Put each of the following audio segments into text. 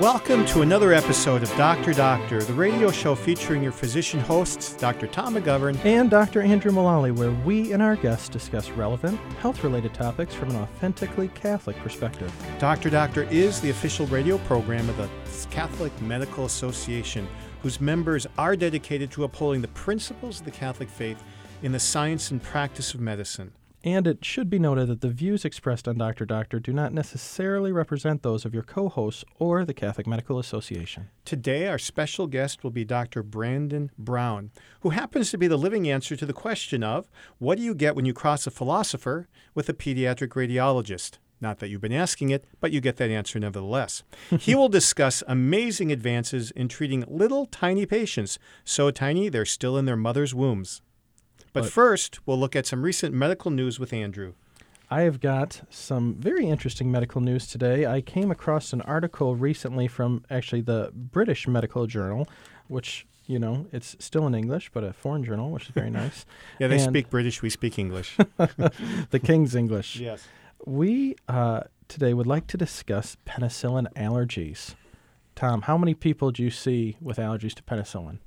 Welcome to another episode of Doctor Doctor, the radio show featuring your physician hosts, Dr. Tom McGovern and Dr. Andrew Mullally, where we and our guests discuss relevant, health related topics from an authentically Catholic perspective. Doctor Doctor is the official radio program of the Catholic Medical Association, whose members are dedicated to upholding the principles of the Catholic faith in the science and practice of medicine. And it should be noted that the views expressed on Dr. Doctor do not necessarily represent those of your co hosts or the Catholic Medical Association. Today, our special guest will be Dr. Brandon Brown, who happens to be the living answer to the question of what do you get when you cross a philosopher with a pediatric radiologist? Not that you've been asking it, but you get that answer nevertheless. he will discuss amazing advances in treating little tiny patients, so tiny they're still in their mother's wombs. But, But- first, we'll look at some recent medical news with Andrew. I have got some very interesting medical news today. I came across an article recently from actually the British Medical Journal, which, you know, it's still in English, but a foreign journal, which is very nice. Yeah, they And- speak British, we speak English. the King's English. yes. We uh, today would like to discuss penicillin allergies. Tom, how many people do you see with allergies to penicillin?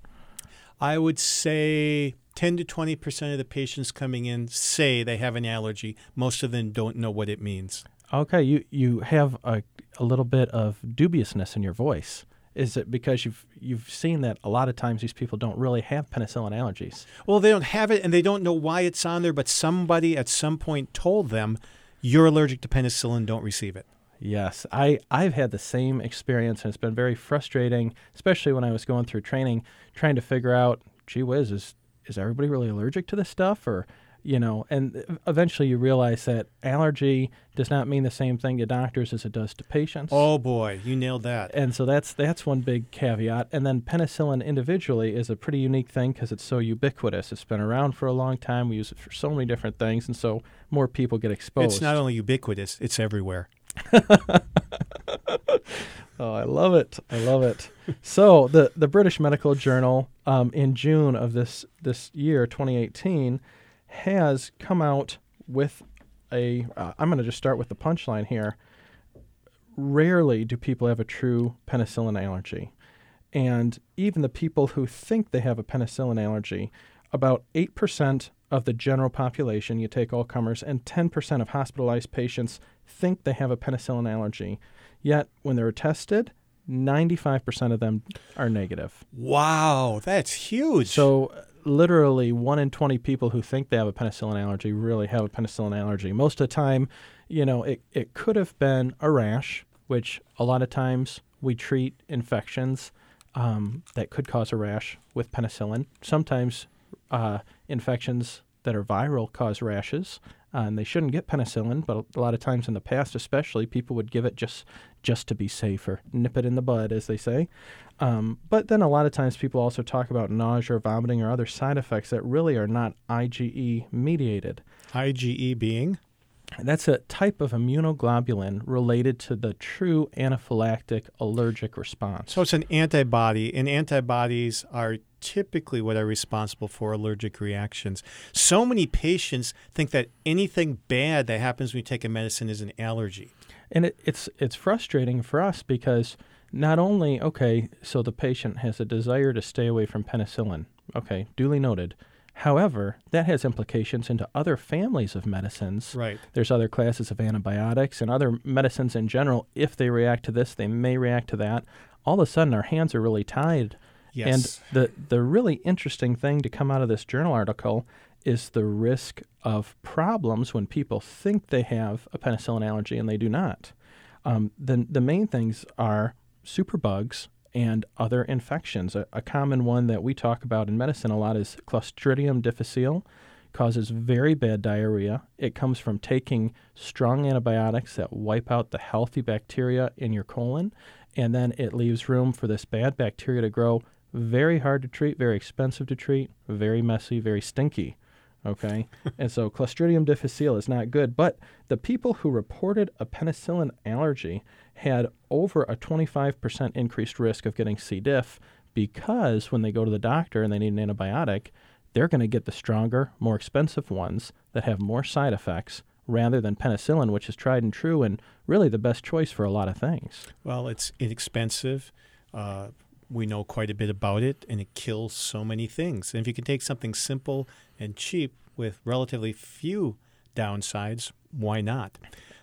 I would say 10 to 20% of the patients coming in say they have an allergy. Most of them don't know what it means. Okay, you, you have a, a little bit of dubiousness in your voice. Is it because you've you've seen that a lot of times these people don't really have penicillin allergies? Well, they don't have it and they don't know why it's on there, but somebody at some point told them you're allergic to penicillin, don't receive it. Yes, I, I've had the same experience, and it's been very frustrating, especially when I was going through training, trying to figure out, gee whiz, is, is everybody really allergic to this stuff? Or, you know, and eventually you realize that allergy does not mean the same thing to doctors as it does to patients. Oh boy, you nailed that. And so that's that's one big caveat. And then penicillin individually is a pretty unique thing because it's so ubiquitous. It's been around for a long time. We use it for so many different things, and so more people get exposed. It's not only ubiquitous, it's everywhere. Oh, I love it. I love it. so the the British Medical Journal um, in June of this this year, 2018, has come out with a. Uh, I'm going to just start with the punchline here. Rarely do people have a true penicillin allergy, and even the people who think they have a penicillin allergy, about eight percent of the general population, you take all comers, and 10% of hospitalized patients think they have a penicillin allergy. Yet, when they're tested, 95% of them are negative. Wow, that's huge. So, literally, 1 in 20 people who think they have a penicillin allergy really have a penicillin allergy. Most of the time, you know, it, it could have been a rash, which a lot of times we treat infections um, that could cause a rash with penicillin. Sometimes uh, infections that are viral cause rashes, uh, and they shouldn't get penicillin. But a lot of times in the past, especially, people would give it just just to be safer, nip it in the bud, as they say. Um, but then a lot of times people also talk about nausea, or vomiting, or other side effects that really are not IgE mediated. IgE being? That's a type of immunoglobulin related to the true anaphylactic allergic response. So it's an antibody, and antibodies are typically what are responsible for allergic reactions. So many patients think that anything bad that happens when you take a medicine is an allergy. And it, it's it's frustrating for us because not only okay, so the patient has a desire to stay away from penicillin. Okay, duly noted. However, that has implications into other families of medicines. Right. There's other classes of antibiotics and other medicines in general. If they react to this, they may react to that. All of a sudden, our hands are really tied. Yes. And the the really interesting thing to come out of this journal article is the risk of problems when people think they have a penicillin allergy and they do not. Um, the the main things are superbugs and other infections. A, a common one that we talk about in medicine a lot is Clostridium difficile. Causes very bad diarrhea. It comes from taking strong antibiotics that wipe out the healthy bacteria in your colon, and then it leaves room for this bad bacteria to grow. Very hard to treat, very expensive to treat, very messy, very stinky. Okay. and so Clostridium difficile is not good. But the people who reported a penicillin allergy had over a 25% increased risk of getting C. diff because when they go to the doctor and they need an antibiotic, they're going to get the stronger, more expensive ones that have more side effects rather than penicillin, which is tried and true and really the best choice for a lot of things. Well, it's inexpensive. Uh, we know quite a bit about it, and it kills so many things. And if you can take something simple and cheap with relatively few downsides, why not?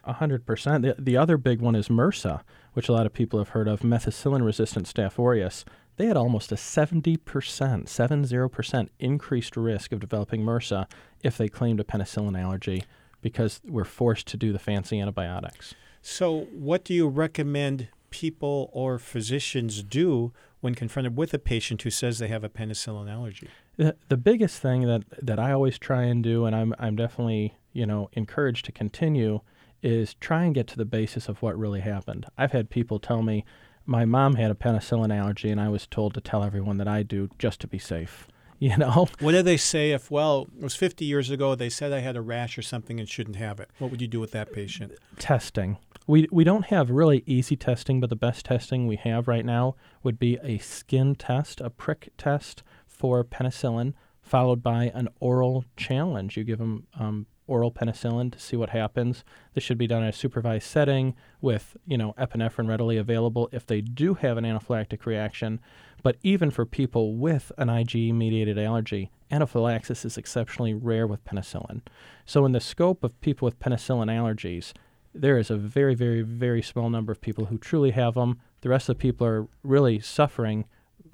A hundred percent. The the other big one is MRSA, which a lot of people have heard of, methicillin-resistant Staph aureus. They had almost a seventy percent, seven zero percent increased risk of developing MRSA if they claimed a penicillin allergy because we're forced to do the fancy antibiotics. So, what do you recommend people or physicians do when confronted with a patient who says they have a penicillin allergy? The, the biggest thing that, that I always try and do, and I'm, I'm definitely you know encouraged to continue, is try and get to the basis of what really happened. I've had people tell me my mom had a penicillin allergy, and I was told to tell everyone that I do just to be safe. You know, What do they say if, well, it was 50 years ago, they said I had a rash or something and shouldn't have it? What would you do with that patient? testing. We we don't have really easy testing, but the best testing we have right now would be a skin test, a prick test for penicillin, followed by an oral challenge. You give them um, oral penicillin to see what happens. This should be done in a supervised setting with you know epinephrine readily available if they do have an anaphylactic reaction. But even for people with an IgE-mediated allergy, anaphylaxis is exceptionally rare with penicillin. So in the scope of people with penicillin allergies, there is a very, very, very small number of people who truly have them. The rest of the people are really suffering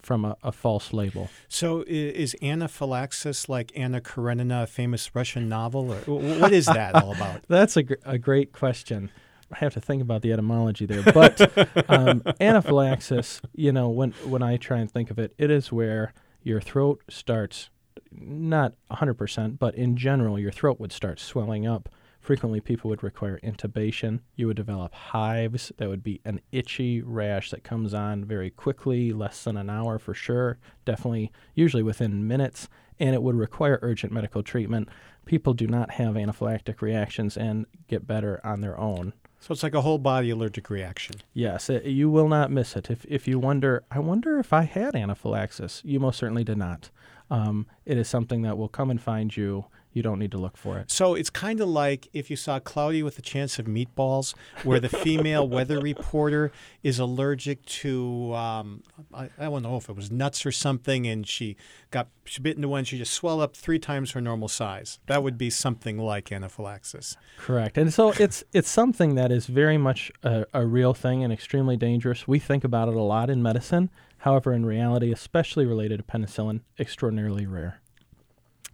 from a, a false label. So, is anaphylaxis like Anna Karenina, a famous Russian novel? Or what is that all about? That's a, gr- a great question. I have to think about the etymology there. But um, anaphylaxis, you know, when, when I try and think of it, it is where your throat starts, not 100%, but in general, your throat would start swelling up. Frequently, people would require intubation. You would develop hives. That would be an itchy rash that comes on very quickly, less than an hour for sure, definitely, usually within minutes, and it would require urgent medical treatment. People do not have anaphylactic reactions and get better on their own. So, it's like a whole body allergic reaction. Yes, it, you will not miss it. If, if you wonder, I wonder if I had anaphylaxis, you most certainly did not. Um, it is something that will come and find you. You don't need to look for it. So it's kind of like if you saw Cloudy with a Chance of Meatballs, where the female weather reporter is allergic to, um, I, I don't know if it was nuts or something, and she got she bit into one, she just swelled up three times her normal size. That would be something like anaphylaxis. Correct. And so it's it's something that is very much a, a real thing and extremely dangerous. We think about it a lot in medicine. However, in reality, especially related to penicillin, extraordinarily rare.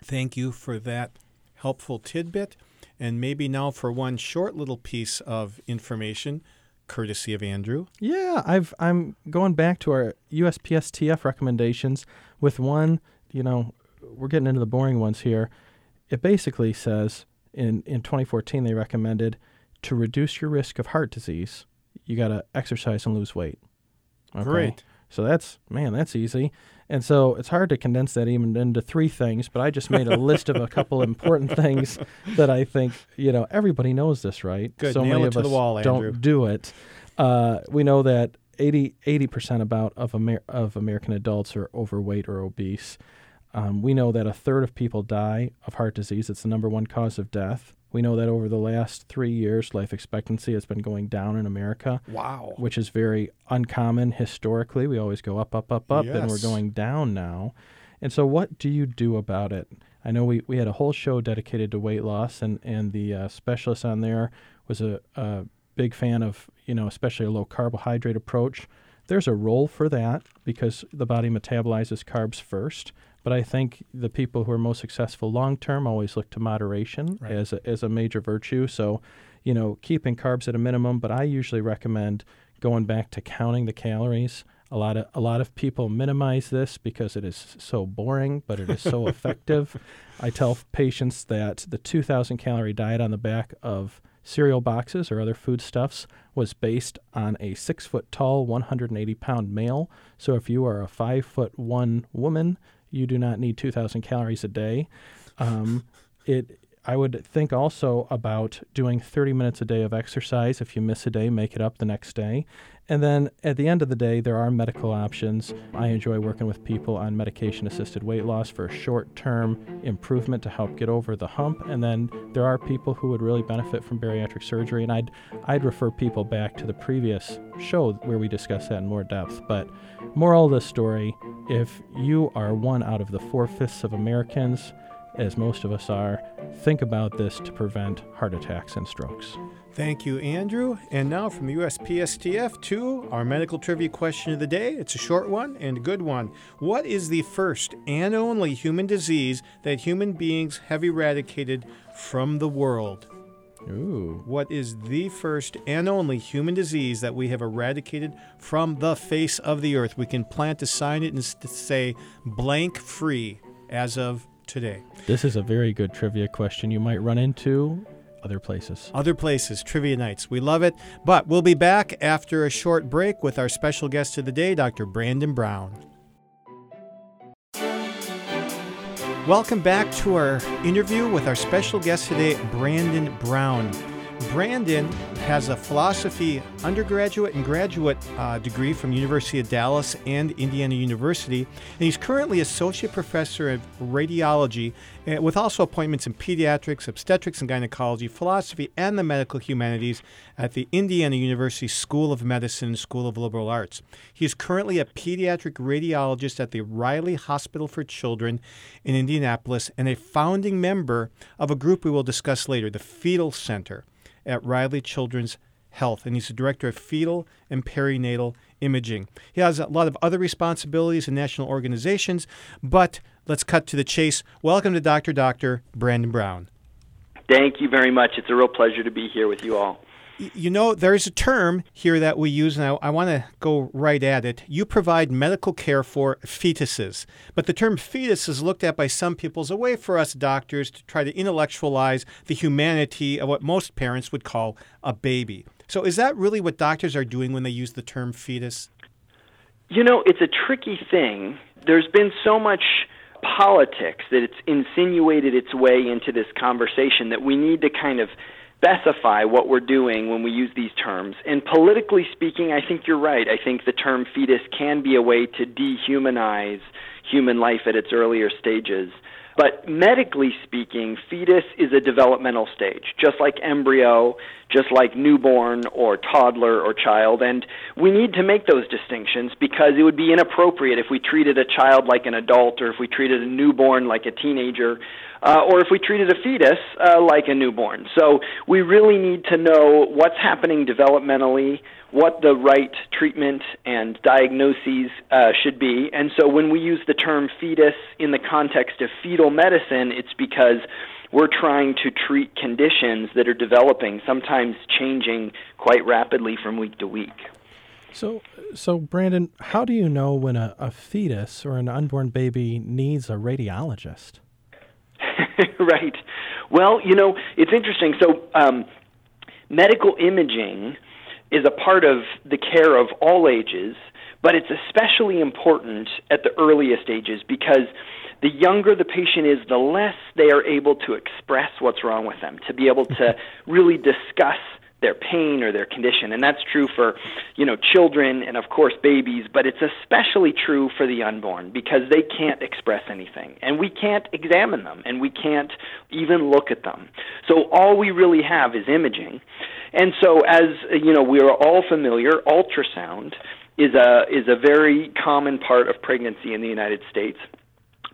Thank you for that helpful tidbit. And maybe now for one short little piece of information, courtesy of Andrew. Yeah, I've I'm going back to our USPSTF recommendations with one, you know, we're getting into the boring ones here. It basically says in in 2014 they recommended to reduce your risk of heart disease, you got to exercise and lose weight. Okay? Great. So that's man, that's easy. And so it's hard to condense that even into three things, but I just made a list of a couple important things that I think, you know, everybody knows this, right? Good. So Nail many of to the us wall, don't Andrew. do it. Uh, we know that 80 percent about of Amer- of American adults are overweight or obese. Um, we know that a third of people die of heart disease. It's the number one cause of death. We know that over the last three years, life expectancy has been going down in America Wow. which is very uncommon historically. We always go up, up, up, up, and we're going down now. And so, what do you do about it? I know we, we had a whole show dedicated to weight loss, and, and the uh, specialist on there was a, a big fan of, you know, especially a low carbohydrate approach. There's a role for that because the body metabolizes carbs first. But I think the people who are most successful long term always look to moderation Right. as a, as a major virtue. So, you know, keeping carbs at a minimum. But I usually recommend going back to counting the calories. A lot of a lot of people minimize this because it is so boring, but it is so effective. I tell patients that the 2,000 calorie diet on the back of cereal boxes or other foodstuffs was based on a six foot tall, 180 pound male. So if you are a five foot one woman, you do not need 2,000 calories a day. Um, it I would think also about doing 30 minutes a day of exercise. If you miss a day, make it up the next day. And then at the end of the day, there are medical options. I enjoy working with people on medication assisted weight loss for short term improvement to help get over the hump. And then there are people who would really benefit from bariatric surgery. And I'd, I'd refer people back to the previous show where we discussed that in more depth. But moral of the story if you are one out of the four fifths of Americans, as most of us are, think about this to prevent heart attacks and strokes. Thank you, Andrew. And now from USPSTF to our medical trivia question of the day. It's a short one and a good one. What is the first and only human disease that human beings have eradicated from the world? Ooh. What is the first and only human disease that we have eradicated from the face of the earth? We can plant a sign it and say blank free as of today. This is a very good trivia question you might run into other places. Other places, trivia nights. We love it. But we'll be back after a short break with our special guest of the day, Dr. Brandon Brown. Welcome back to our interview with our special guest today, Brandon Brown. Brandon has a philosophy undergraduate and graduate uh, degree from University of Dallas and Indiana University, and he's currently associate professor of radiology, uh, with also appointments in pediatrics, obstetrics and gynecology, philosophy, and the medical humanities at the Indiana University School of Medicine and School of Liberal Arts. He is currently a pediatric radiologist at the Riley Hospital for Children in Indianapolis and a founding member of a group we will discuss later, the Fetal Center at Riley Children's Health, and he's the director of fetal and perinatal imaging. He has a lot of other responsibilities in national organizations, but let's cut to the chase. Welcome to Dr. Doctor Brandon Brown. Thank you very much. It's a real pleasure to be here with you all. You know, there's a term here that we use, and I, I want to go right at it. You provide medical care for fetuses, but the term fetus is looked at by some people as a way for us doctors to try to intellectualize the humanity of what most parents would call a baby. So, is that really what doctors are doing when they use the term fetus? You know, it's a tricky thing. There's been so much politics that it's insinuated its way into this conversation that we need to kind of specify what we're doing when we use these terms. And politically speaking, I think you're right. I think the term fetus can be a way to dehumanize human life at its earlier stages. But medically speaking, fetus is a developmental stage, just like embryo, just like newborn or toddler or child. And we need to make those distinctions because it would be inappropriate if we treated a child like an adult or if we treated a newborn like a teenager uh, or if we treated a fetus uh, like a newborn. So we really need to know what's happening developmentally, what the right treatment and diagnoses uh, should be. And so when we use the term fetus in the context of fetal medicine, it's because we're trying to treat conditions that are developing, sometimes changing quite rapidly from week to week. So, so Brandon, how do you know when a, a fetus or an unborn baby needs a radiologist? right. Well, you know, it's interesting. So, um, medical imaging is a part of the care of all ages, but it's especially important at the earliest ages because the younger the patient is, the less they are able to express what's wrong with them, to be able to really discuss their pain or their condition. And that's true for you know children and of course babies but it's especially true for the unborn because they can't express anything. And we can't examine them and we can't even look at them. So all we really have is imaging. And so as you know we are all familiar ultrasound is a is a very common part of pregnancy in the United States.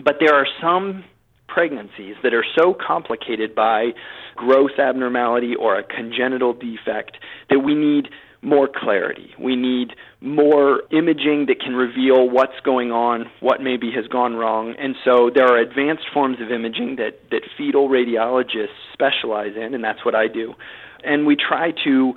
But there are some pregnancies that are so complicated by growth abnormality or a congenital defect that we need more clarity. We need more imaging that can reveal what's going on, what maybe has gone wrong. And so there are advanced forms of imaging that, that fetal radiologists specialize in, and that's what I do. And we try to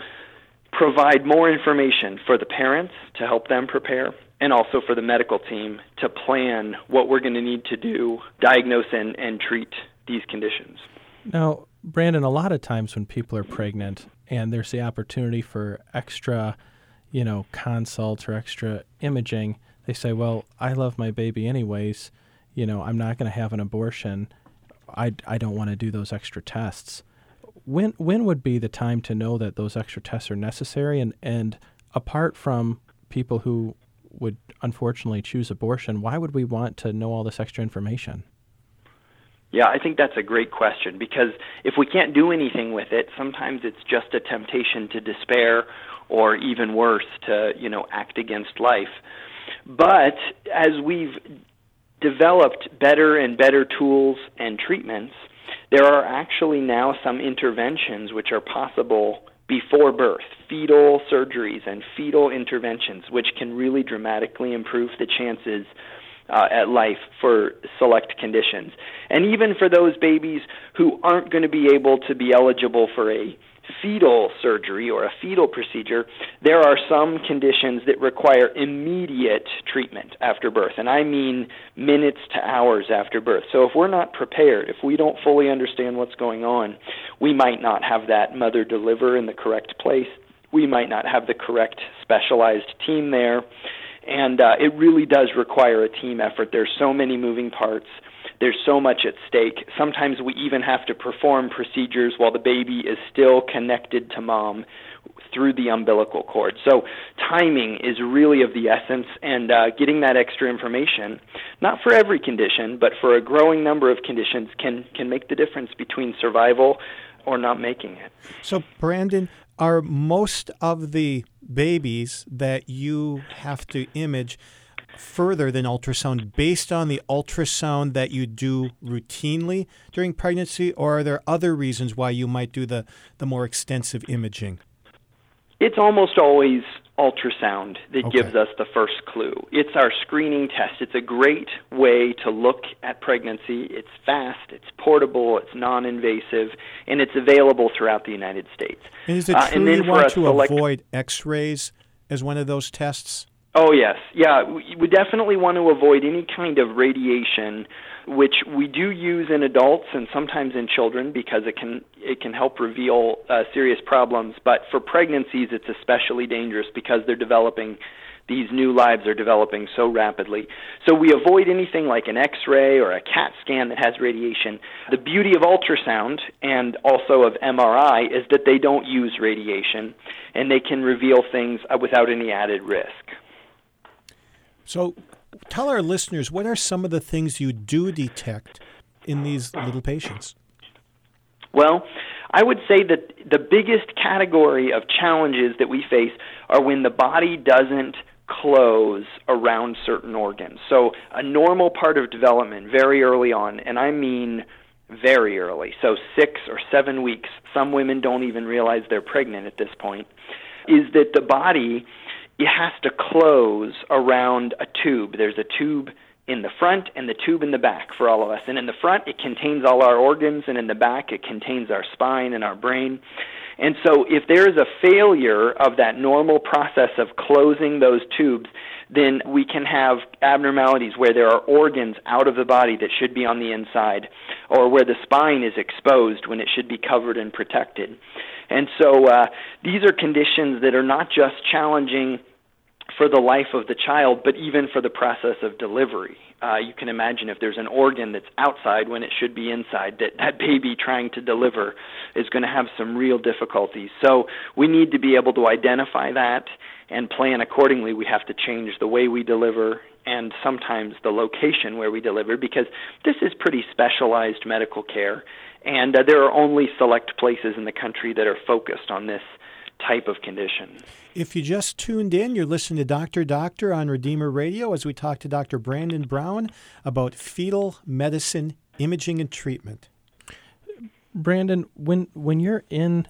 provide more information for the parents to help them prepare and also for the medical team to plan what we're going to need to do, diagnose and, and treat these conditions. Now, Brandon, a lot of times when people are pregnant and there's the opportunity for extra, you know, consults or extra imaging, they say, well, I love my baby anyways. You know, I'm not going to have an abortion. I, I don't want to do those extra tests. When when would be the time to know that those extra tests are necessary? And and apart from people who would unfortunately choose abortion, why would we want to know all this extra information? Yeah, I think that's a great question because if we can't do anything with it, sometimes it's just a temptation to despair or even worse to, you know, act against life. But as we've developed better and better tools and treatments, there are actually now some interventions which are possible before birth, fetal surgeries and fetal interventions, which can really dramatically improve the chances uh, at life for select conditions. And even for those babies who aren't going to be able to be eligible for a fetal surgery or a fetal procedure, there are some conditions that require immediate treatment after birth. And I mean minutes to hours after birth. So if we're not prepared, if we don't fully understand what's going on, we might not have that mother deliver in the correct place. We might not have the correct specialized team there and uh, it really does require a team effort. There's so many moving parts. There's so much at stake. Sometimes we even have to perform procedures while the baby is still connected to mom through the umbilical cord. So timing is really of the essence, and uh, getting that extra information, not for every condition, but for a growing number of conditions, can can make the difference between survival or not making it. So, Brandon, are most of the babies that you have to image further than ultrasound based on the ultrasound that you do routinely during pregnancy, or are there other reasons why you might do the, the more extensive imaging? It's almost always ultrasound that Okay. gives us the first clue. It's our screening test. It's a great way to look at pregnancy. It's fast, it's portable, it's non invasive, and it's available throughout the United States. And is it Uh, true then you want to select- avoid x rays as one of those tests? Oh yes, yeah. We definitely want to avoid any kind of radiation, which we do use in adults and sometimes in children because it can it can help reveal uh, serious problems. But for pregnancies, it's especially dangerous because they're developing. These new lives are developing so rapidly. So we avoid anything like an X-ray or a CAT scan that has radiation. The beauty of ultrasound and also of MRI is that they don't use radiation, and they can reveal things uh, without any added risk. So tell our listeners what are some of the things you do detect in these little patients? Well, I would say that the biggest category of challenges that we face are when the body doesn't close around certain organs. So, a normal part of development very early on, and I mean very early, so six or seven weeks, some women don't even realize they're pregnant at this point, is that the body it has to close around a tube. There's a tube in the front and the tube in the back for all of us. And in the front, it contains all our organs, and in the back, it contains our spine and our brain. And so, if there is a failure of that normal process of closing those tubes, then we can have abnormalities where there are organs out of the body that should be on the inside, or where the spine is exposed when it should be covered and protected. And so, uh, these are conditions that are not just challenging for the life of the child, but even for the process of delivery. Uh, you can imagine if there's an organ that's outside when it should be inside, that that baby trying to deliver is going to have some real difficulties. So we need to be able to identify that and plan accordingly. We have to change the way we deliver and sometimes the location where we deliver because this is pretty specialized medical care, and uh, there are only select places in the country that are focused on this type of condition. If you just tuned in, you're listening to Doctor Doctor on Redeemer Radio as we talk to Dr. Brandon Brown about fetal medicine, imaging, and treatment. Brandon, when when you're in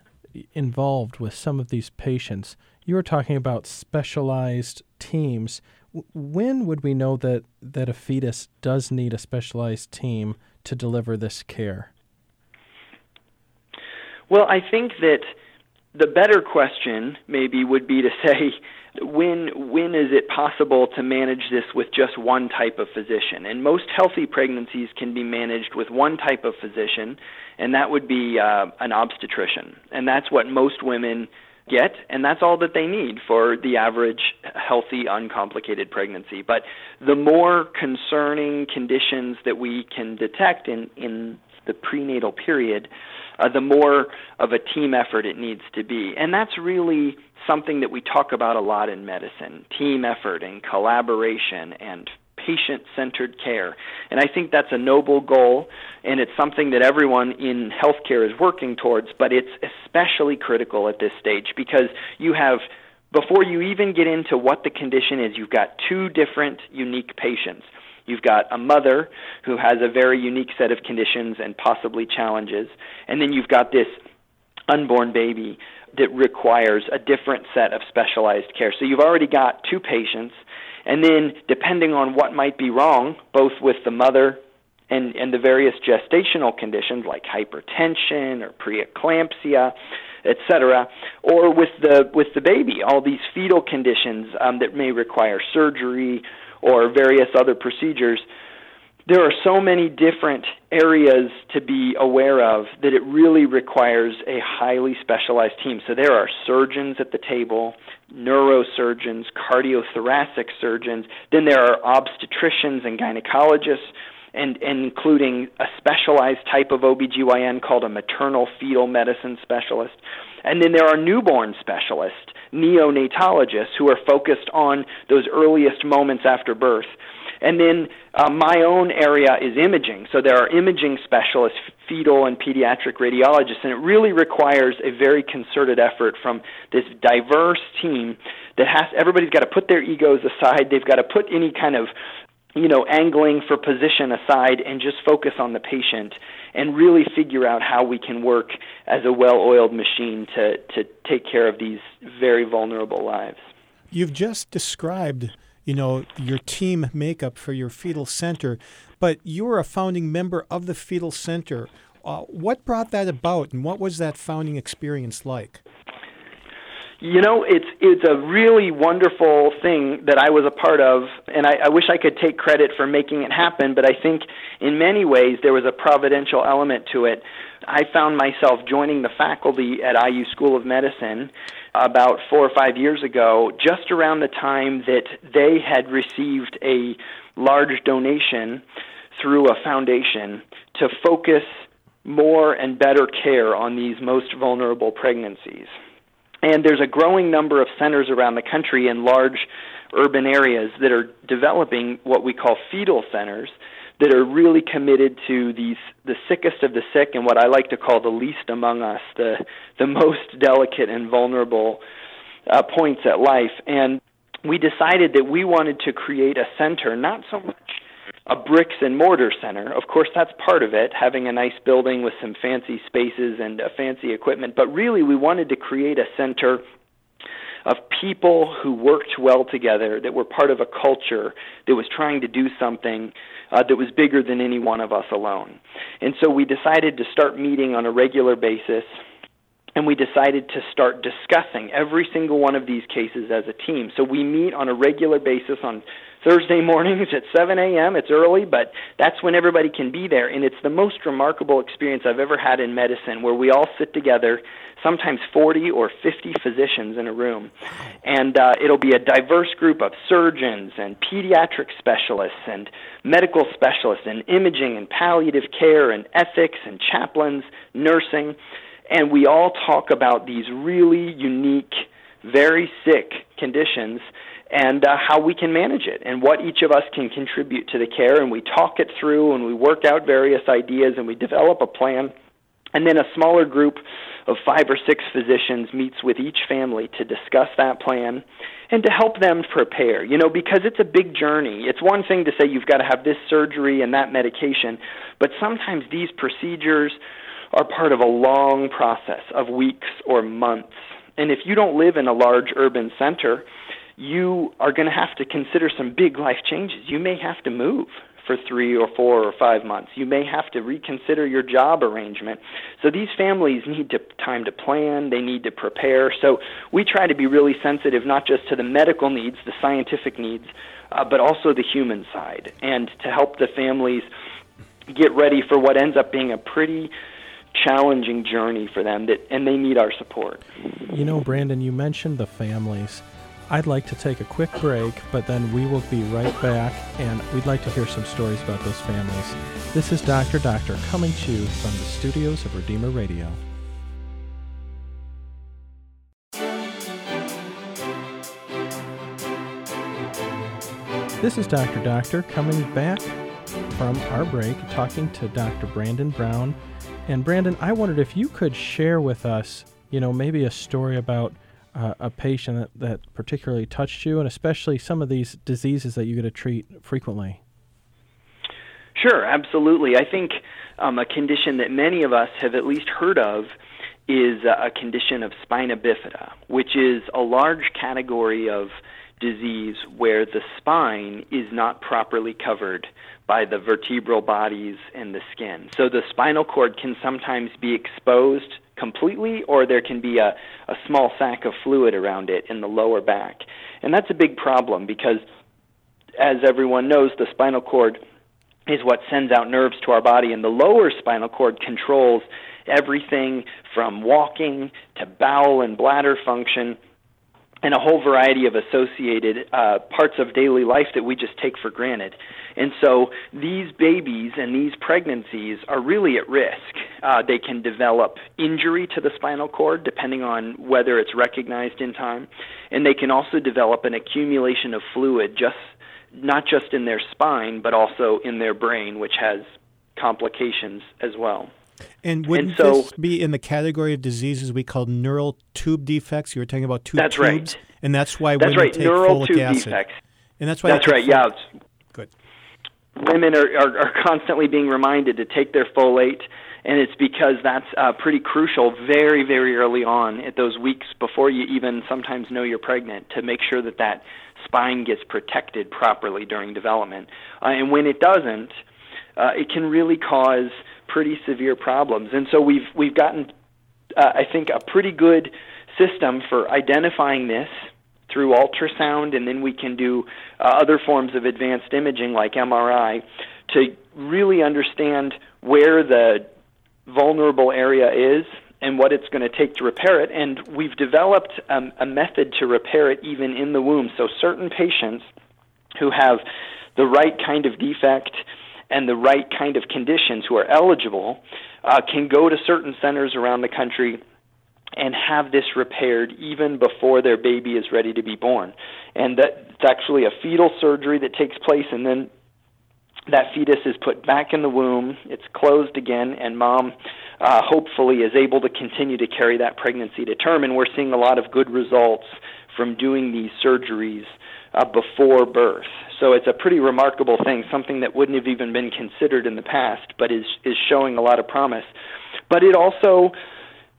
involved with some of these patients, you were talking about specialized teams. When would we know that that a fetus does need a specialized team to deliver this care? Well, I think that the better question maybe would be to say when when is it possible to manage this with just one type of physician? And most healthy pregnancies can be managed with one type of physician, and that would be uh, an obstetrician. And that's what most women get, and that's all that they need for the average healthy, uncomplicated pregnancy. But the more concerning conditions that we can detect in, in the prenatal period, uh, the more of a team effort it needs to be. And that's really something that we talk about a lot in medicine team effort and collaboration and patient centered care. And I think that's a noble goal, and it's something that everyone in healthcare is working towards, but it's especially critical at this stage because you have. Before you even get into what the condition is, you've got two different unique patients. You've got a mother who has a very unique set of conditions and possibly challenges, and then you've got this unborn baby that requires a different set of specialized care. So you've already got two patients and then, depending on what might be wrong, both with the mother and, and the various gestational conditions like hypertension or preeclampsia, etc., or with the with the baby, all these fetal conditions um, that may require surgery or various other procedures there are so many different areas to be aware of that it really requires a highly specialized team. So there are surgeons at the table, neurosurgeons, cardiothoracic surgeons, then there are obstetricians and gynecologists and, and including a specialized type of OBGYN called a maternal fetal medicine specialist. And then there are newborn specialists, neonatologists who are focused on those earliest moments after birth. And then uh, my own area is imaging. So there are imaging specialists, fetal and pediatric radiologists, and it really requires a very concerted effort from this diverse team that has everybody's got to put their egos aside. They've got to put any kind of you know angling for position aside and just focus on the patient and really figure out how we can work as a well-oiled machine to to take care of these very vulnerable lives. You've just described you know, your team makeup for your fetal center, but you were a founding member of the fetal center. Uh, what brought that about, and what was that founding experience like? You know, it's it's a really wonderful thing that I was a part of, and I, I wish I could take credit for making it happen. But I think in many ways there was a providential element to it. I found myself joining the faculty at IU School of Medicine about four or five years ago, just around the time that they had received a large donation through a foundation to focus more and better care on these most vulnerable pregnancies. And there's a growing number of centers around the country in large urban areas that are developing what we call fetal centers that are really committed to these the sickest of the sick and what I like to call the least among us, the the most delicate and vulnerable uh, points at life. And we decided that we wanted to create a center, not so much a bricks and mortar center. Of course, that's part of it, having a nice building with some fancy spaces and uh, fancy equipment. But really, we wanted to create a center of people who worked well together, that were part of a culture that was trying to do something uh, that was bigger than any one of us alone. And so we decided to start meeting on a regular basis and we decided to start discussing every single one of these cases as a team. So we meet on a regular basis on Thursday mornings at 7 a.m. It's early, but that's when everybody can be there. And it's the most remarkable experience I've ever had in medicine where we all sit together, sometimes 40 or 50 physicians in a room. And uh, it'll be a diverse group of surgeons and pediatric specialists and medical specialists and imaging and palliative care and ethics and chaplains, nursing. And we all talk about these really unique, very sick conditions and uh, how we can manage it and what each of us can contribute to the care. And we talk it through and we work out various ideas and we develop a plan. And then a smaller group of five or six physicians meets with each family to discuss that plan and to help them prepare. You know, because it's a big journey. It's one thing to say you've got to have this surgery and that medication, but sometimes these procedures are part of a long process of weeks or months. And if you don't live in a large urban center, you are going to have to consider some big life changes. You may have to move for three or four or five months. You may have to reconsider your job arrangement. So these families need to, time to plan, they need to prepare. So we try to be really sensitive not just to the medical needs, the scientific needs, uh, but also the human side, and to help the families get ready for what ends up being a pretty challenging journey for them that and they need our support. You know, Brandon, you mentioned the families I'd like to take a quick break, but then we will be right back, and we'd like to hear some stories about those families. This is Dr. Doctor coming to you from the studios of Redeemer Radio. This is Dr. Doctor coming back from our break, talking to Dr. Brandon Brown. And Brandon, I wondered if you could share with us, you know, maybe a story about uh, a patient that, that particularly touched you, and especially some of these diseases that you get to treat frequently. Sure, absolutely. I think um, a condition that many of us have at least heard of is a condition of spina bifida, which is a large category of disease where the spine is not properly covered by the vertebral bodies and the skin. So the spinal cord can sometimes be exposed completely, or there can be a, a small sac of fluid around it in the lower back. And that's a big problem because, as everyone knows, the spinal cord is what sends out nerves to our body, and the lower spinal cord controls everything from walking to bowel and bladder function and a whole variety of associated uh, parts of daily life that we just take for granted. And so these babies and these pregnancies are really at risk. Uh, they can develop injury to the spinal cord depending on whether it's recognized in time, and they can also develop an accumulation of fluid just not just in their spine but also in their brain, which has complications as well. And would and so, this be in the category of diseases we call neural tube defects? You were talking about tube that's tubes, right. and that's why that's women right. take neural folic tube acid. defects. And that's why that's right. take Yeah. Good. Women are, are are constantly being reminded to take their folate, and it's because that's uh, pretty crucial very very early on at those weeks before you even sometimes know you're pregnant to make sure that that spine gets protected properly during development. Uh, and when it doesn't, uh, it can really cause pretty severe problems. And so we've we've gotten, uh, I think, a pretty good system for identifying this through ultrasound, and then we can do uh, other forms of advanced imaging like MRI to really understand where the vulnerable area is and what it's going to take to repair it. And we've developed um, a method to repair it even in the womb. So certain patients who have the right kind of defect and the right kind of conditions who are eligible uh, can go to certain centers around the country and have this repaired even before their baby is ready to be born. And that it's actually a fetal surgery that takes place and then that fetus is put back in the womb, it's closed again, and mom uh, hopefully is able to continue to carry that pregnancy to term. And we're seeing a lot of good results from doing these surgeries uh, before birth. So it's a pretty remarkable thing, something that wouldn't have even been considered in the past, but is is showing a lot of promise. But it also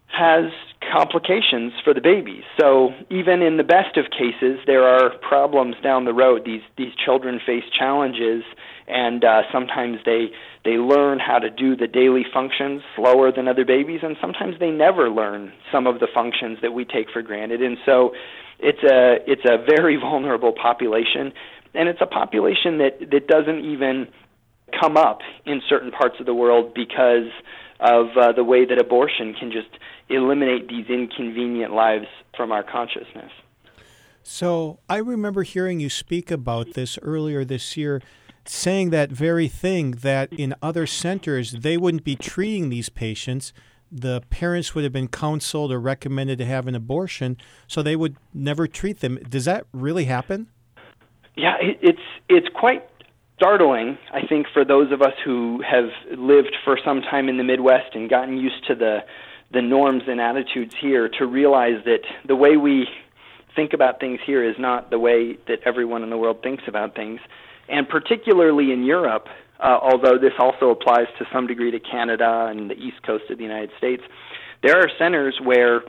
has complications for the babies. So even in the best of cases, there are problems down the road. These these children face challenges, and uh, sometimes they they learn how to do the daily functions slower than other babies, and sometimes they never learn some of the functions that we take for granted. And so it's a it's a very vulnerable population, and it's a population that that doesn't even come up in certain parts of the world because of uh, the way that abortion can just eliminate these inconvenient lives from our consciousness. So I remember hearing you speak about this earlier this year, saying that very thing that in other centers they wouldn't be treating these patients. The parents would have been counseled or recommended to have an abortion, so they would never treat them. Does that really happen? Yeah, it, it's it's quite startling, I think, for those of us who have lived for some time in the Midwest and gotten used to the the norms and attitudes here to realize that the way we think about things here is not the way that everyone in the world thinks about things. And particularly in Europe, uh, although this also applies to some degree to Canada and the east coast of the United States, there are centers where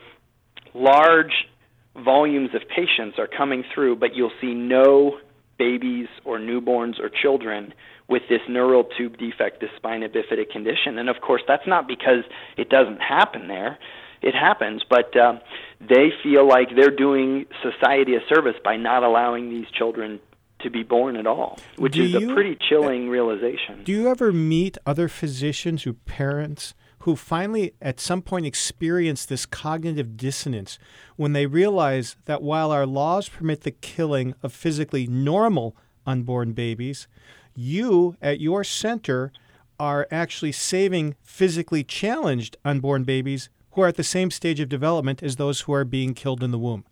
large volumes of patients are coming through, but you'll see no babies or newborns or children with this neural tube defect, this spina bifida condition. And of course, that's not because it doesn't happen there. It happens, but uh, they feel like they're doing society a service by not allowing these children to be born at all, which Do is you- a pretty chilling realization. Do you ever meet other physicians or parents who finally at some point experience this cognitive dissonance when they realize that while our laws permit the killing of physically normal unborn babies, you at your center are actually saving physically challenged unborn babies who are at the same stage of development as those who are being killed in the womb.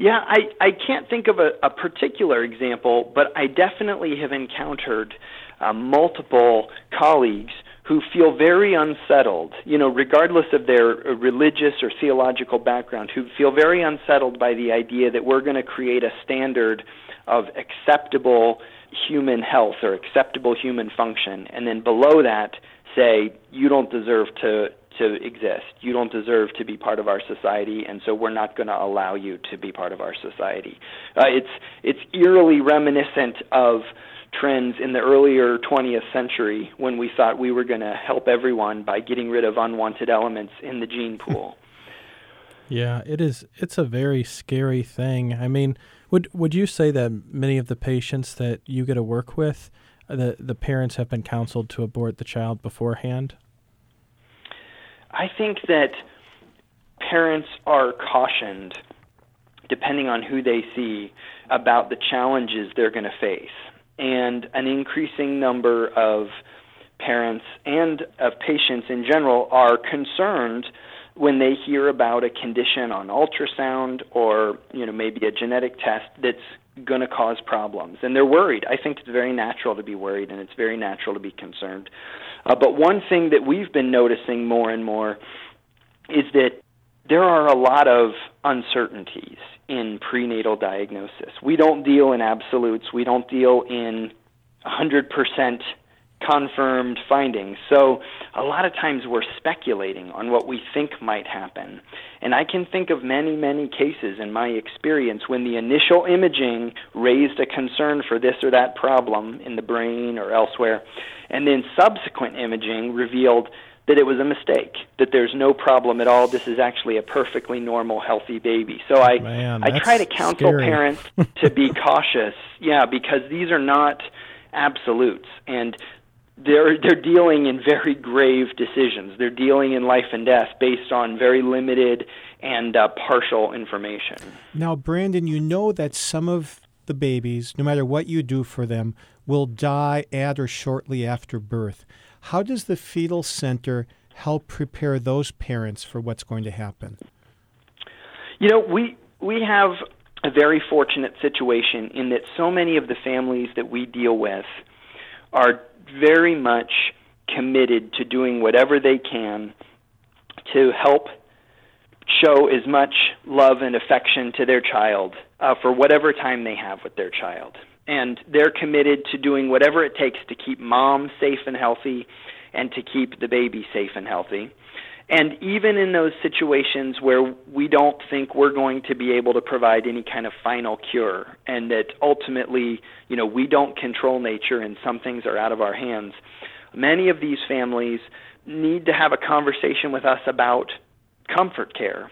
Yeah, I, I can't think of a, a particular example, but I definitely have encountered uh, multiple colleagues who feel very unsettled, you know, regardless of their uh, religious or theological background, who feel very unsettled by the idea that we're going to create a standard of acceptable human health or acceptable human function, and then below that say you don't deserve to to exist. You don't deserve to be part of our society, and so we're not going to allow you to be part of our society. Uh, it's it's eerily reminiscent of trends in the earlier 20th century when we thought we were going to help everyone by getting rid of unwanted elements in the gene pool. Yeah, it is. It's a very scary thing. I mean, would would you say that many of the patients that you get to work with, uh, the the parents have been counseled to abort the child beforehand? I think that parents are cautioned, depending on who they see, about the challenges they're going to face. And an increasing number of parents and of patients in general are concerned when they hear about a condition on ultrasound or you know maybe a genetic test that's going to cause problems and they're worried i think it's very natural to be worried and it's very natural to be concerned uh, but one thing that we've been noticing more and more is that there are a lot of uncertainties in prenatal diagnosis. We don't deal in absolutes. We don't deal in 100% confirmed findings. So a lot of times we're speculating on what we think might happen. And I can think of many, many cases in my experience when the initial imaging raised a concern for this or that problem in the brain or elsewhere, and then subsequent imaging revealed that it was a mistake, that there's no problem at all. This is actually a perfectly normal, healthy baby. So I Man, I try to counsel scary. parents to be cautious. Yeah, because these are not absolutes and they're they're dealing in very grave decisions. They're dealing in life and death based on very limited and uh, partial information. Now, Brandon, you know that some of the babies, no matter what you do for them, will die at or shortly after birth. How does the fetal center help prepare those parents for what's going to happen? You know, we we have a very fortunate situation in that so many of the families that we deal with are very much committed to doing whatever they can to help show as much love and affection to their child uh, for whatever time they have with their child. And they're committed to doing whatever it takes to keep mom safe and healthy and to keep the baby safe and healthy. And even in those situations where we don't think we're going to be able to provide any kind of final cure, and that ultimately, you know, we don't control nature and some things are out of our hands, many of these families need to have a conversation with us about comfort care,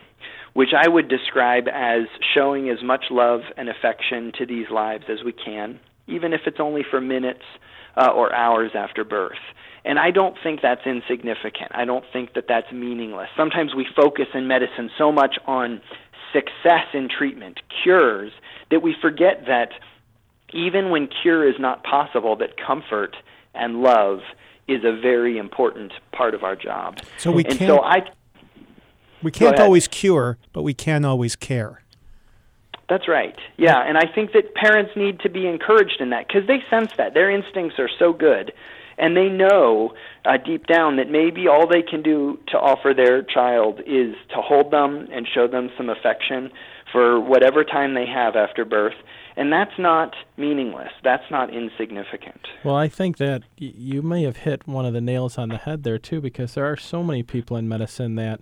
which I would describe as showing as much love and affection to these lives as we can, even if it's only for minutes uh, or hours after birth. And I don't think that's insignificant. I don't think that that's meaningless. Sometimes we focus in medicine so much on success in treatment, cures, that we forget that even when cure is not possible, that comfort and love is a very important part of our job. So we can't so I we can't always cure, but we can always care. That's right. Yeah, and I think that parents need to be encouraged in that because they sense that their instincts are so good, and they know uh, deep down that maybe all they can do to offer their child is to hold them and show them some affection for whatever time they have after birth, and that's not meaningless. That's not insignificant. Well, I think that y- you may have hit one of the nails on the head there too, because there are so many people in medicine that,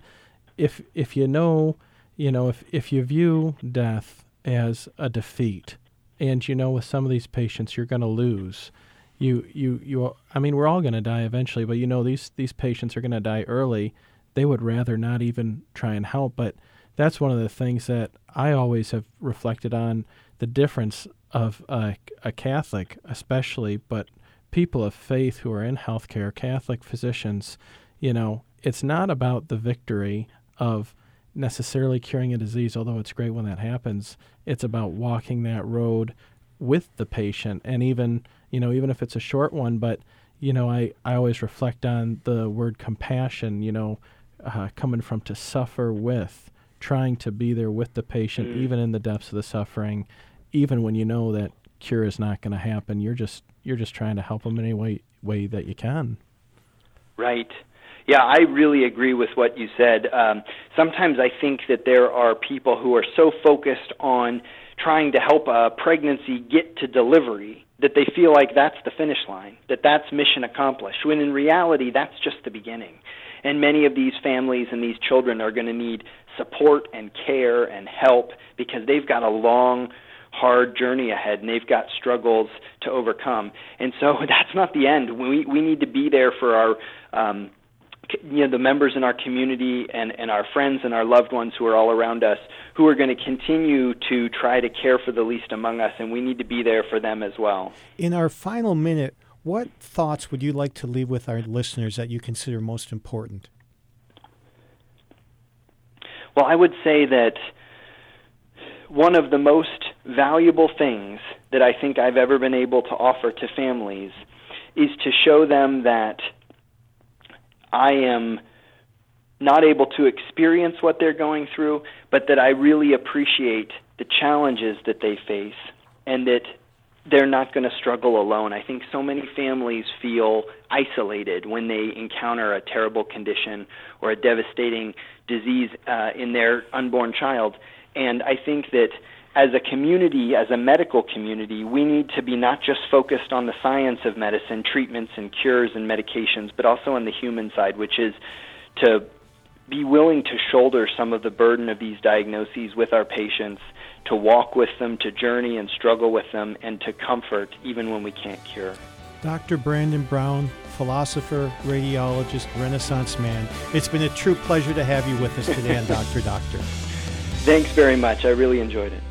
if if you know, you know, if if you view death as a defeat, and you know with some of these patients you're going to lose, you you you. I mean, we're all going to die eventually, but you know these these patients are going to die early. They would rather not even try and help, but that's one of the things that I always have reflected on the difference of a, a Catholic, especially, but people of faith who are in healthcare, Catholic physicians, you know, it's not about the victory of necessarily curing a disease, although it's great when that happens. It's about walking that road with the patient and even, you know, even if it's a short one, but you know, I, I always reflect on the word compassion, you know, uh, coming from to suffer with, trying to be there with the patient, Mm. even in the depths of the suffering, even when you know that cure is not going to happen. You're just you're just trying to help them in any way way that you can. Right. Yeah, I really agree with what you said. Um, sometimes I think that there are people who are so focused on trying to help a pregnancy get to delivery that they feel like that's the finish line, that that's mission accomplished, when in reality, that's just the beginning. And many of these families and these children are going to need support and care and help because they've got a long, hard journey ahead and they've got struggles to overcome. And so that's not the end. We we need to be there for our um you know the members in our community and and our friends and our loved ones who are all around us who are going to continue to try to care for the least among us and we need to be there for them as well. In our final minute, what thoughts would you like to leave with our listeners that you consider most important? Well, I would say that one of the most valuable things that I think I've ever been able to offer to families is to show them that I am not able to experience what they're going through, but that I really appreciate the challenges that they face and that they're not going to struggle alone. I think so many families feel isolated when they encounter a terrible condition or a devastating disease uh, in their unborn child. And I think that as a community, as a medical community, we need to be not just focused on the science of medicine, treatments and cures and medications, but also on the human side, which is to be willing to shoulder some of the burden of these diagnoses with our patients, to walk with them, to journey and struggle with them, and to comfort even when we can't cure. Dr. Brandon Brown, philosopher, radiologist, Renaissance man. It's been a true pleasure to have you with us today on Dr. Doctor. Thanks very much. I really enjoyed it.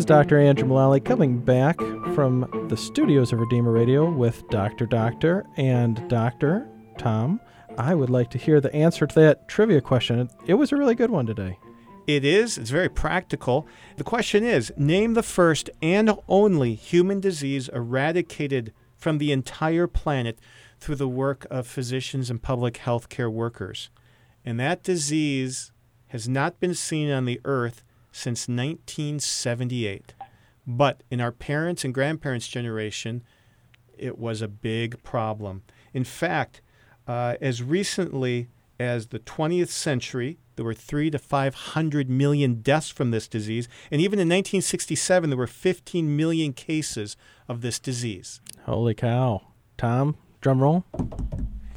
Is Dr. Andrew Mullally coming back from the studios of Redeemer Radio with Dr. Doctor and Dr. Tom. I would like to hear the answer to that trivia question. It was a really good one today. It is. It's very practical. The question is name the first and only human disease eradicated from the entire planet through the work of physicians and public health care workers. And that disease has not been seen on the earth since 1978. But in our parents' and grandparents' generation, it was a big problem. In fact, uh, as recently as the 20th century, there were three to 500 million deaths from this disease. And even in 1967, there were 15 million cases of this disease. Holy cow. Tom, drum roll.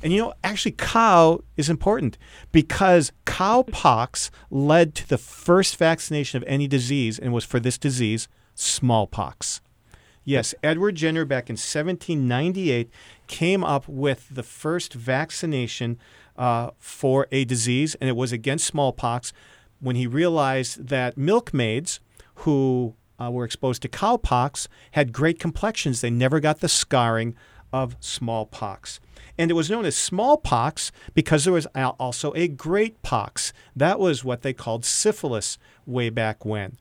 And you know, actually, cow is important because cowpox led to the first vaccination of any disease and was for this disease, smallpox. Yes, Edward Jenner back in 1798 came up with the first vaccination uh, for a disease, and it was against smallpox when he realized that milkmaids who uh, were exposed to cowpox had great complexions. They never got the scarring of smallpox. And it was known as smallpox because there was also a great pox. That was what they called syphilis way back when.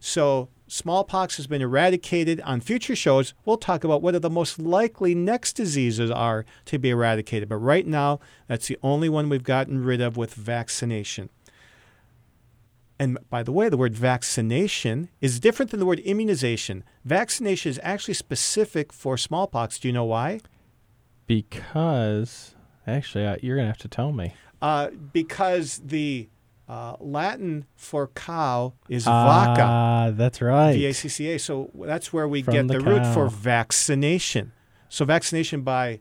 So smallpox has been eradicated. On future shows, we'll talk about what are the most likely next diseases are to be eradicated. But right now, that's the only one we've gotten rid of with vaccination. And by the way, the word vaccination is different than the word immunization. Vaccination is actually specific for smallpox. Do you know why? Because, actually, uh, you're going to have to tell me. Uh, because the uh, Latin for cow is vaca. Ah, that's right. V A C C A. So that's where we From get the the, root for vaccination. So vaccination by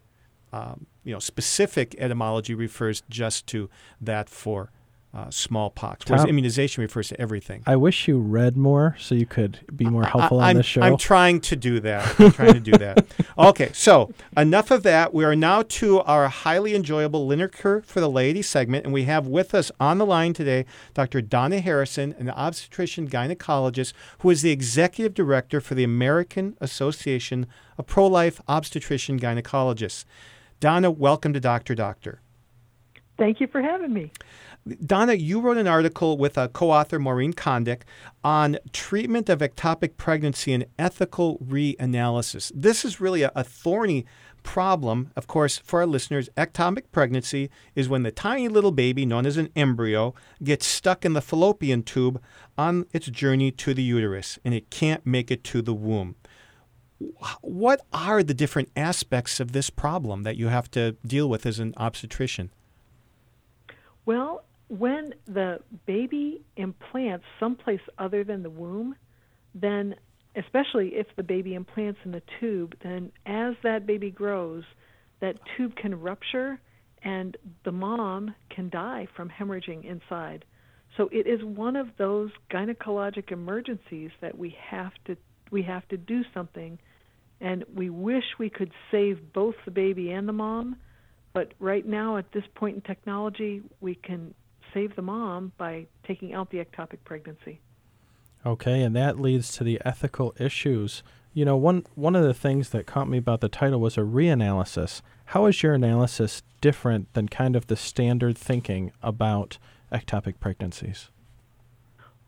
um, you know specific etymology refers just to that for uh, smallpox, whereas Tom- immunization refers to everything. I wish you read more so you could be more helpful I, on am this show. I'm trying to do that. I'm trying to do that. Okay, so enough of that. We are now to our highly enjoyable Linacre for the Lady segment, and we have with us on the line today Dr. Donna Harrison, an obstetrician gynecologist who is the executive director for the American Association of Pro Life Obstetrician Gynecologists. Donna, welcome to Dr. Doctor. Thank you for having me. Donna, you wrote an article with a co-author Maureen Condic on treatment of ectopic pregnancy and ethical reanalysis. This is really a, a thorny problem. Of course, for our listeners, ectopic pregnancy is when the tiny little baby, known as an embryo, gets stuck in the fallopian tube on its journey to the uterus and it can't make it to the womb. What are the different aspects of this problem that you have to deal with as an obstetrician? Well, when the baby implants someplace other than the womb, then especially if the baby implants in the tube, then as that baby grows, that tube can rupture and the mom can die from hemorrhaging inside. So it is one of those gynecologic emergencies that we have to we have to do something and we wish we could save both the baby and the mom, but right now at this point in technology, we can save the mom by taking out the ectopic pregnancy. Okay, and that leads to the ethical issues. You know, one one of the things that caught me about the title was a reanalysis. How is your analysis different than kind of the standard thinking about ectopic pregnancies?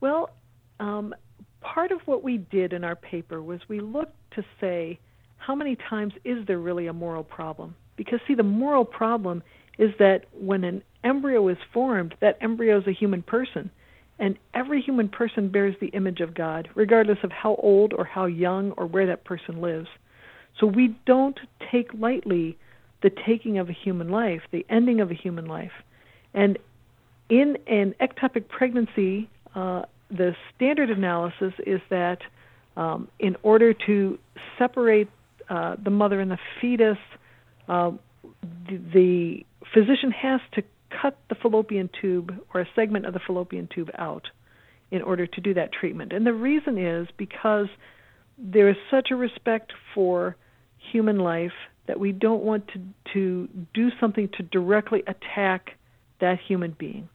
Well, um, part of what we did in our paper was we looked to say how many times is there really a moral problem? Because, see, the moral problem is that when an embryo is formed, that embryo is a human person. And every human person bears the image of God, regardless of how old or how young or where that person lives. So we don't take lightly the taking of a human life, the ending of a human life. And in an ectopic pregnancy, uh, the standard analysis is that um, in order to separate uh, the mother and the fetus, uh, the, the physician has to cut the fallopian tube or a segment of the fallopian tube out in order to do that treatment. And the reason is because there is such a respect for human life that we don't want to, to do something to directly attack that human being.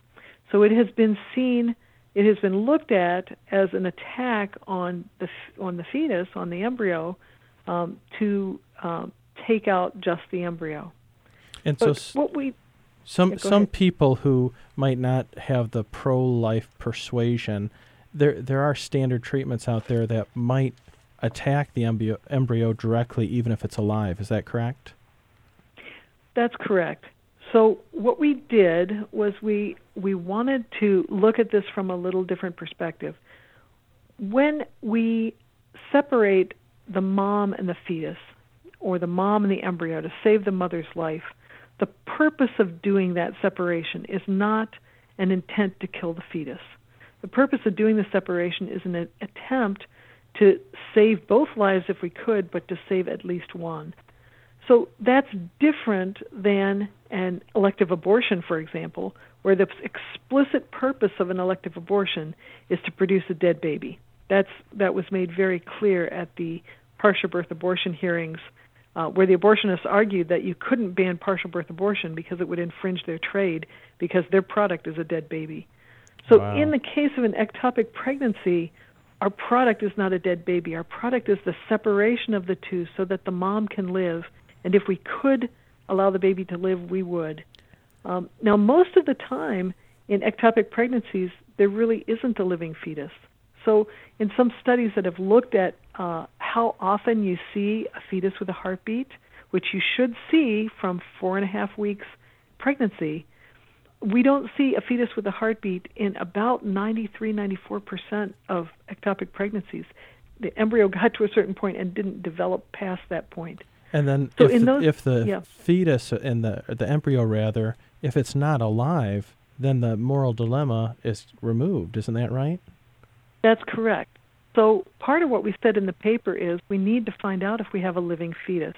So it has been seen, it has been looked at as an attack on the on the fetus, on the embryo, um, to um, take out just the embryo. And But so what we Some Yeah, some ahead. people who might not have the pro life persuasion, there there are standard treatments out there that might attack the embryo, embryo directly, even if it's alive. Is that correct? That's correct. So what we did was we we wanted to look at this from a little different perspective. When we separate the mom and the fetus, or the mom and the embryo to save the mother's life, the purpose of doing that separation is not an intent to kill the fetus. The purpose of doing the separation is an attempt to save both lives if we could, but to save at least one. So that's different than an elective abortion, for example, where the explicit purpose of an elective abortion is to produce a dead baby. That's that was made very clear at the partial birth abortion hearings, uh, where the abortionists argued that you couldn't ban partial birth abortion because it would infringe their trade because their product is a dead baby. So Wow. in the case of an ectopic pregnancy, our product is not a dead baby. Our product is the separation of the two so that the mom can live. And if we could allow the baby to live, we would. Um, now, most of the time in ectopic pregnancies, there really isn't a living fetus. So, in some studies that have looked at uh, how often you see a fetus with a heartbeat, which you should see from four and a half weeks pregnancy, we don't see a fetus with a heartbeat in about 93, 94% of ectopic pregnancies. The embryo got to a certain point and didn't develop past that point. And then So if, the, those- if the yeah. fetus and the the embryo rather, if it's not alive, then the moral dilemma is removed. Isn't that right? That's correct. So, part of what we said in the paper is we need to find out if we have a living fetus.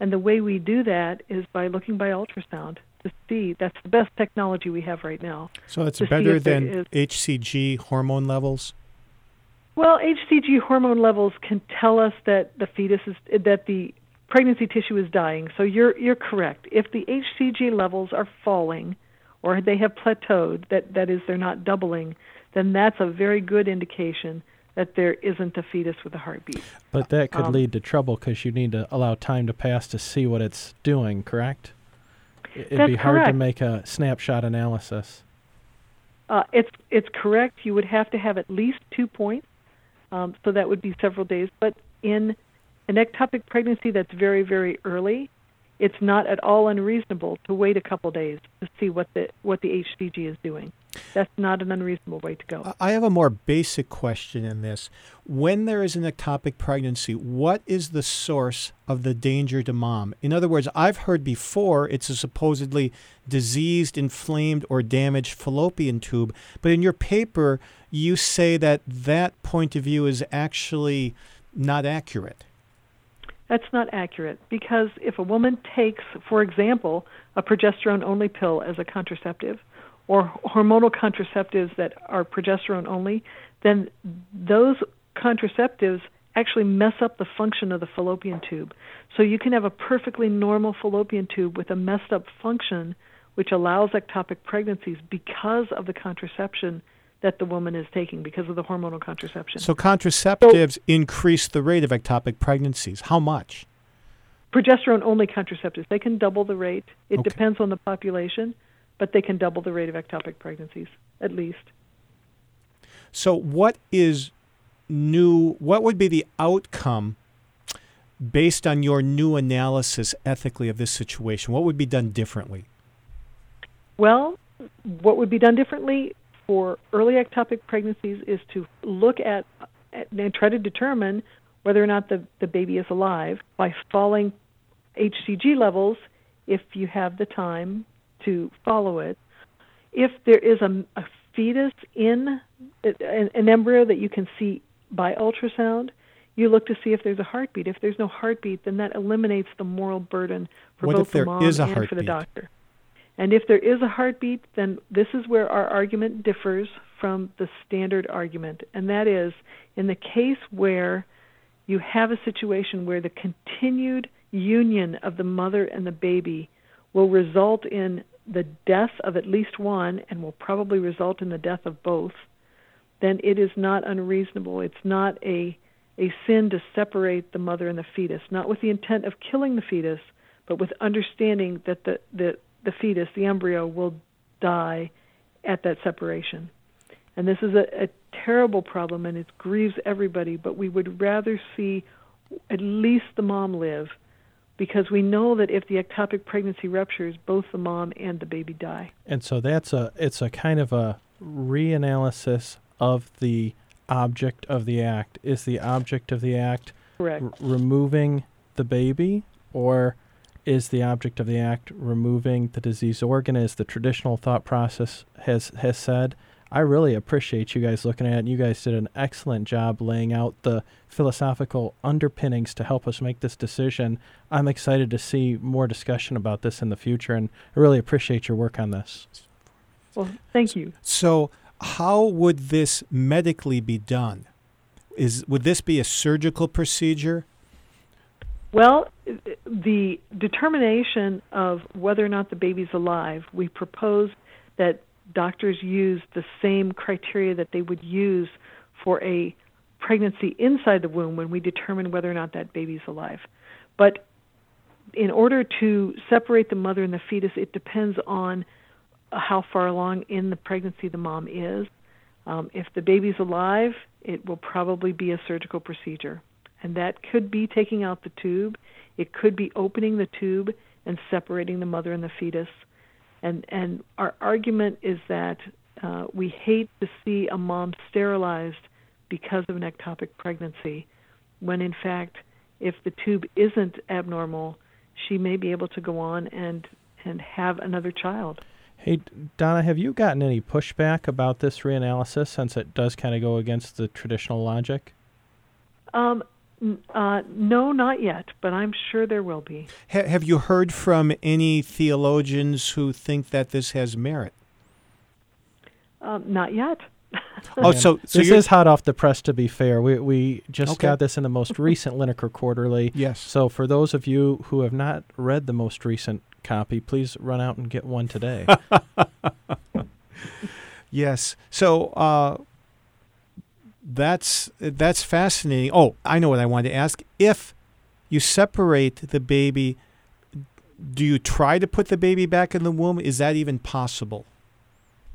And the way we do that is by looking by ultrasound to see. That's the best technology we have right now. So it's better than HCG hormone levels? Well, HCG hormone levels can tell us that the fetus is that the pregnancy tissue is dying. So you're you're correct. If the HCG levels are falling or they have plateaued, that that is they're not doubling, then that's a very good indication that there isn't a fetus with a heartbeat. But that could Um, lead to trouble because you need to allow time to pass to see what it's doing, correct? It'd That's be hard to make a snapshot analysis. Uh, it's it's correct. You would have to have at least two points, um, so that would be several days. But in an ectopic pregnancy that's very very early, it's not at all unreasonable to wait a couple days to see what the what the HCG is doing. That's not an unreasonable way to go. I have a more basic question in this. When there is an ectopic pregnancy, what is the source of the danger to mom? In other words, I've heard before it's a supposedly diseased, inflamed, or damaged fallopian tube, but in your paper, you say that that point of view is actually not accurate. That's not accurate because if a woman takes, for example, a progesterone only pill as a contraceptive or hormonal contraceptives that are progesterone only, then those contraceptives actually mess up the function of the fallopian tube. So you can have a perfectly normal fallopian tube with a messed up function which allows ectopic pregnancies because of the contraception that the woman is taking because of the hormonal contraception. So contraceptives increase the rate of ectopic pregnancies. How much? progesterone only contraceptives they can double the rate it Okay. depends on the population but they can double the rate of ectopic pregnancies at least So, what is new? What would be the outcome based on your new analysis ethically of this situation? What would be done differently? well what would be done differently for early ectopic pregnancies is to look at, at and try to determine whether or not the, the baby is alive by following hcg levels if you have the time to follow it if there is a, a fetus in an, an embryo that you can see by ultrasound, you look to see if there's a heartbeat. If there's no heartbeat, then that eliminates the moral burden for What both if there the mom is a and for the doctor. And if there is a heartbeat, then this is where our argument differs from the standard argument, and that is in the case where you have a situation where the continued union of the mother and the baby will result in the death of at least one and will probably result in the death of both, then it is not unreasonable. It's not a a sin to separate the mother and the fetus, not with the intent of killing the fetus, but with understanding that the the, the fetus, the embryo, will die at that separation. And this is a, a terrible problem and it grieves everybody, but we would rather see at least the mom live because we know that if the ectopic pregnancy ruptures, both the mom and the baby die. And so that's a it's a kind of a reanalysis of the object of the act. Is the object of the act Correct. r- removing the baby or is the object of the act removing the disease organ as the traditional thought process has has said? I really appreciate you guys looking at it. and You guys did an excellent job laying out the philosophical underpinnings to help us make this decision. I'm excited to see more discussion about this in the future, and I really appreciate your work on this. Well, thank you. So, how would this medically be done? Is would this be a surgical procedure? Well, the determination of whether or not the baby's alive, we propose that doctors use the same criteria that they would use for a pregnancy inside the womb when we determine whether or not that baby's alive. But in order to separate the mother and the fetus, it depends on how far along in the pregnancy the mom is. Um, if the baby's alive, it will probably be a surgical procedure. And that could be taking out the tube. It could be opening the tube and separating the mother and the fetus. And and our argument is that uh, we hate to see a mom sterilized because of an ectopic pregnancy, when in fact, if the tube isn't abnormal, she may be able to go on and and have another child. Hey, Donna, have you gotten any pushback about this reanalysis since it does kind of go against the traditional logic? Um, Uh, no, not yet, but I'm sure there will be. Ha- have you heard from any theologians who think that this has merit? Um, not yet. oh, so, so this is hot off the press. To be fair, we we just Okay. got this in the most recent Linacre Quarterly. yes. So for those of you who have not read the most recent copy, please run out and get one today. Yes. So uh, that's that's fascinating. Oh, I know what I wanted to ask. If you separate the baby, do you try to put the baby back in the womb? Is that even possible?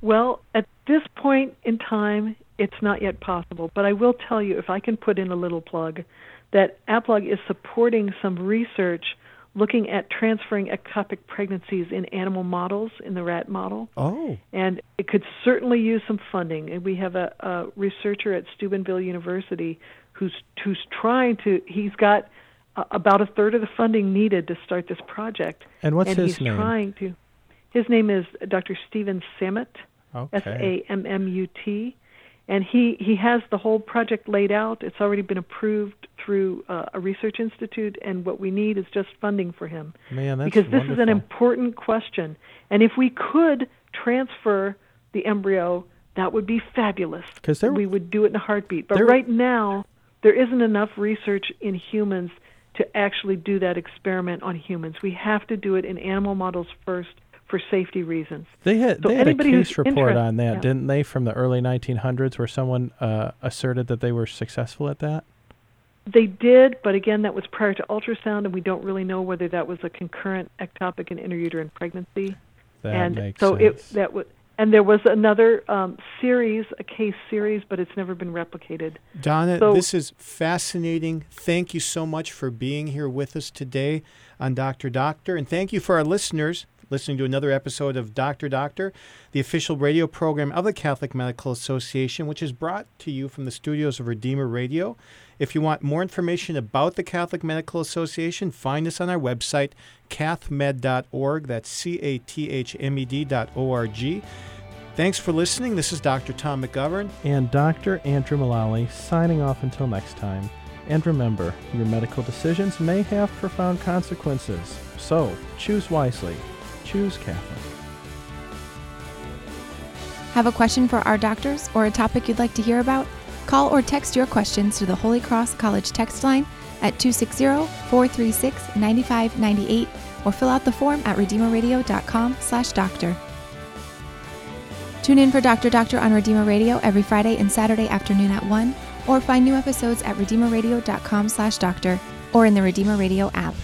Well, at this point in time, it's not yet possible. But I will tell you, if I can put in a little plug, that APLOG is supporting some research looking at transferring ectopic pregnancies in animal models, in the rat model. Oh. and it could certainly use some funding. And we have a, a researcher at Steubenville University who's who's trying to. He's got uh, about a third of the funding needed to start this project, and what's and his he's name? trying to. His name is Dr. Stephen Sammut, S Okay. A M M U T, and he he has the whole project laid out. It's already been approved through uh, a research institute, and what we need is just funding for him Man, that's because this is an important question. And if we could transfer the embryo, that would be fabulous. Because we would do it in a heartbeat. But there- right now, there isn't enough research in humans to actually do that experiment on humans. We have to do it in animal models first for safety reasons. They had So they had a case report interested- on that, yeah. didn't they, from the early 1900s, where someone uh, asserted that they were successful at that? They did, but again, that was prior to ultrasound, and we don't really know whether that was a concurrent ectopic and intrauterine pregnancy. That and makes so sense. it that was and there was another um, series, a case series, but it's never been replicated. Donna, So- this is fascinating. Thank you so much for being here with us today on Dr. Doctor. And thank you for our listeners listening to another episode of Dr. Doctor, the official radio program of the Catholic Medical Association, which is brought to you from the studios of Redeemer Radio. If you want more information about the Catholic Medical Association, find us on our website, cathmed.org. That's C A T H M E D dot O R G. Thanks for listening. This is Dr. Tom McGovern. and Dr. Andrew Mullally signing off until next time. And remember, your medical decisions may have profound consequences. So choose wisely. Choose Catholic. Have a question for our doctors or a topic you'd like to hear about? Call or text your questions to the Holy Cross College text line at 260 436 9598 or fill out the form at redeemerradio.com slash doctor. Tune in for Dr. Doctor on Redeemer Radio every Friday and Saturday afternoon at 1 or find new episodes at redeemerradio.com slash doctor or in the Redeemer Radio app.